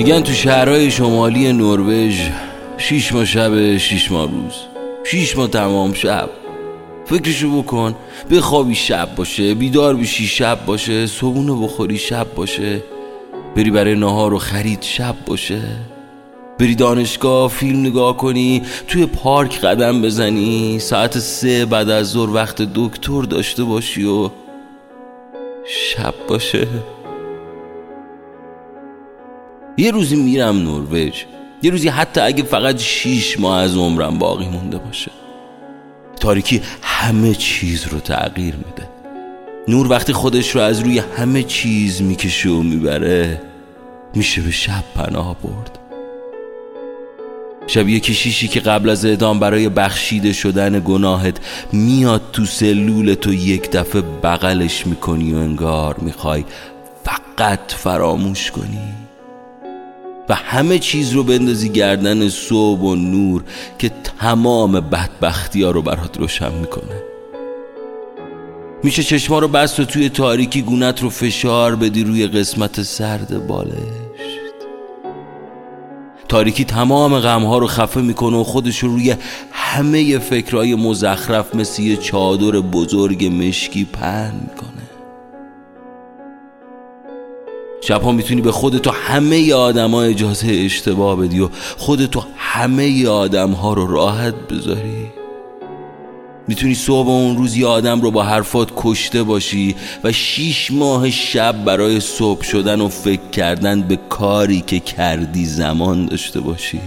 میگن تو شهرهای شمالی نروژ شیش ماه شب شیش ماه روز. شیش ماه تمام شب. فکرشو بکن بخوابی شب باشه بیدار بشی شب باشه صبونو بخوری شب باشه. بری برای نهار و خرید شب باشه. بری دانشگاه فیلم نگاه کنی توی پارک قدم بزنی. ساعت سه بعد از ظهر وقت دکتر داشته باشی و شب باشه. یه روزی میرم نروژ. یه روزی حتی اگه فقط شیش ماه از عمرم باقی مونده باشه. تاریکی همه چیز رو تغییر میده. نور وقتی خودش رو از روی همه چیز می‌کشه و می‌بره میشه به شب پناه برد. شبیه کشیشی که قبل از اعدام برای بخشیده شدن گناهت میاد تو سلول تو یک دفعه بغلش می‌کنی و انگار می‌خوای فقط فراموش کنی. و همه چیز رو بندازی گردن صبح و نور که تمام بدبختی ها رو برات روشن می‌کنه. میشه چشما رو بست و توی تاریکی گونت رو فشار بدی روی قسمت سرد بالشت. تاریکی تمام غمها رو خفه می‌کنه و خودش رو روی همه فکرهای مزخرف مثل یه چادر بزرگ مشکی پهن شبها می‌تونی به خودتو همه آدم ها اجازه اشتباه بدی و خودتو همه آدم ها رو راحت بذاری. می‌تونی صبح اون روز یه آدم رو با حرفات کشته باشی و شیش ماه شب برای صبح شدن و فکر کردن به کاری که کردی زمان داشته باشی.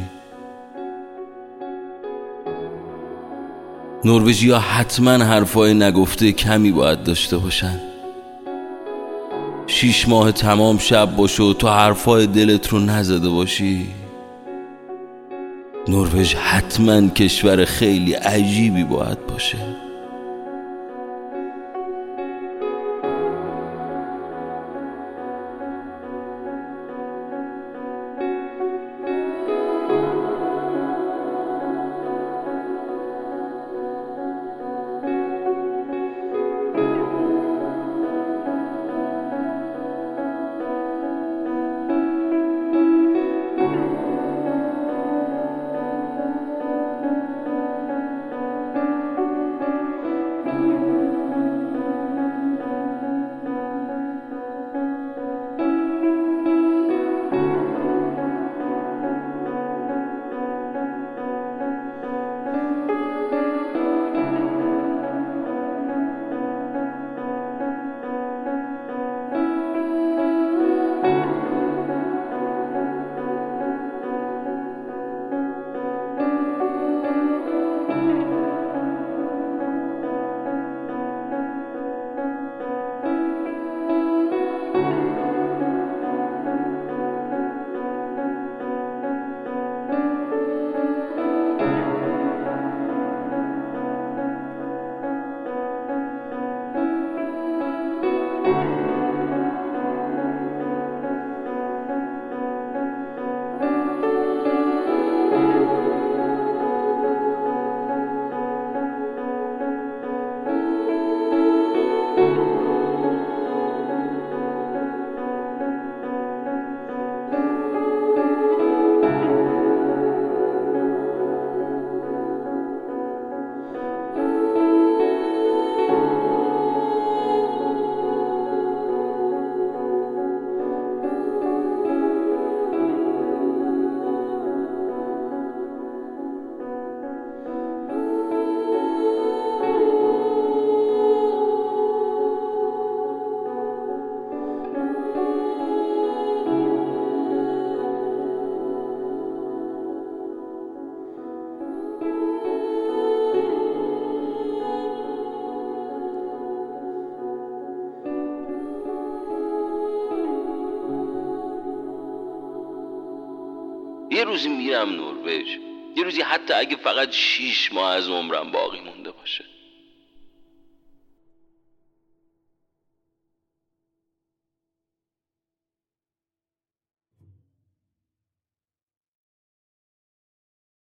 نروژیا حتما حرفای نگفته کمی باید داشته باشن. شیش ماه تمام شب باشه و تو حرفای دلت رو نزده باشی. نروژ حتما کشور خیلی عجیبی باید باشه. یه روزی میرم نروژ. یه روزی حتی اگه فقط شیش ماه از عمرم باقی مونده باشه.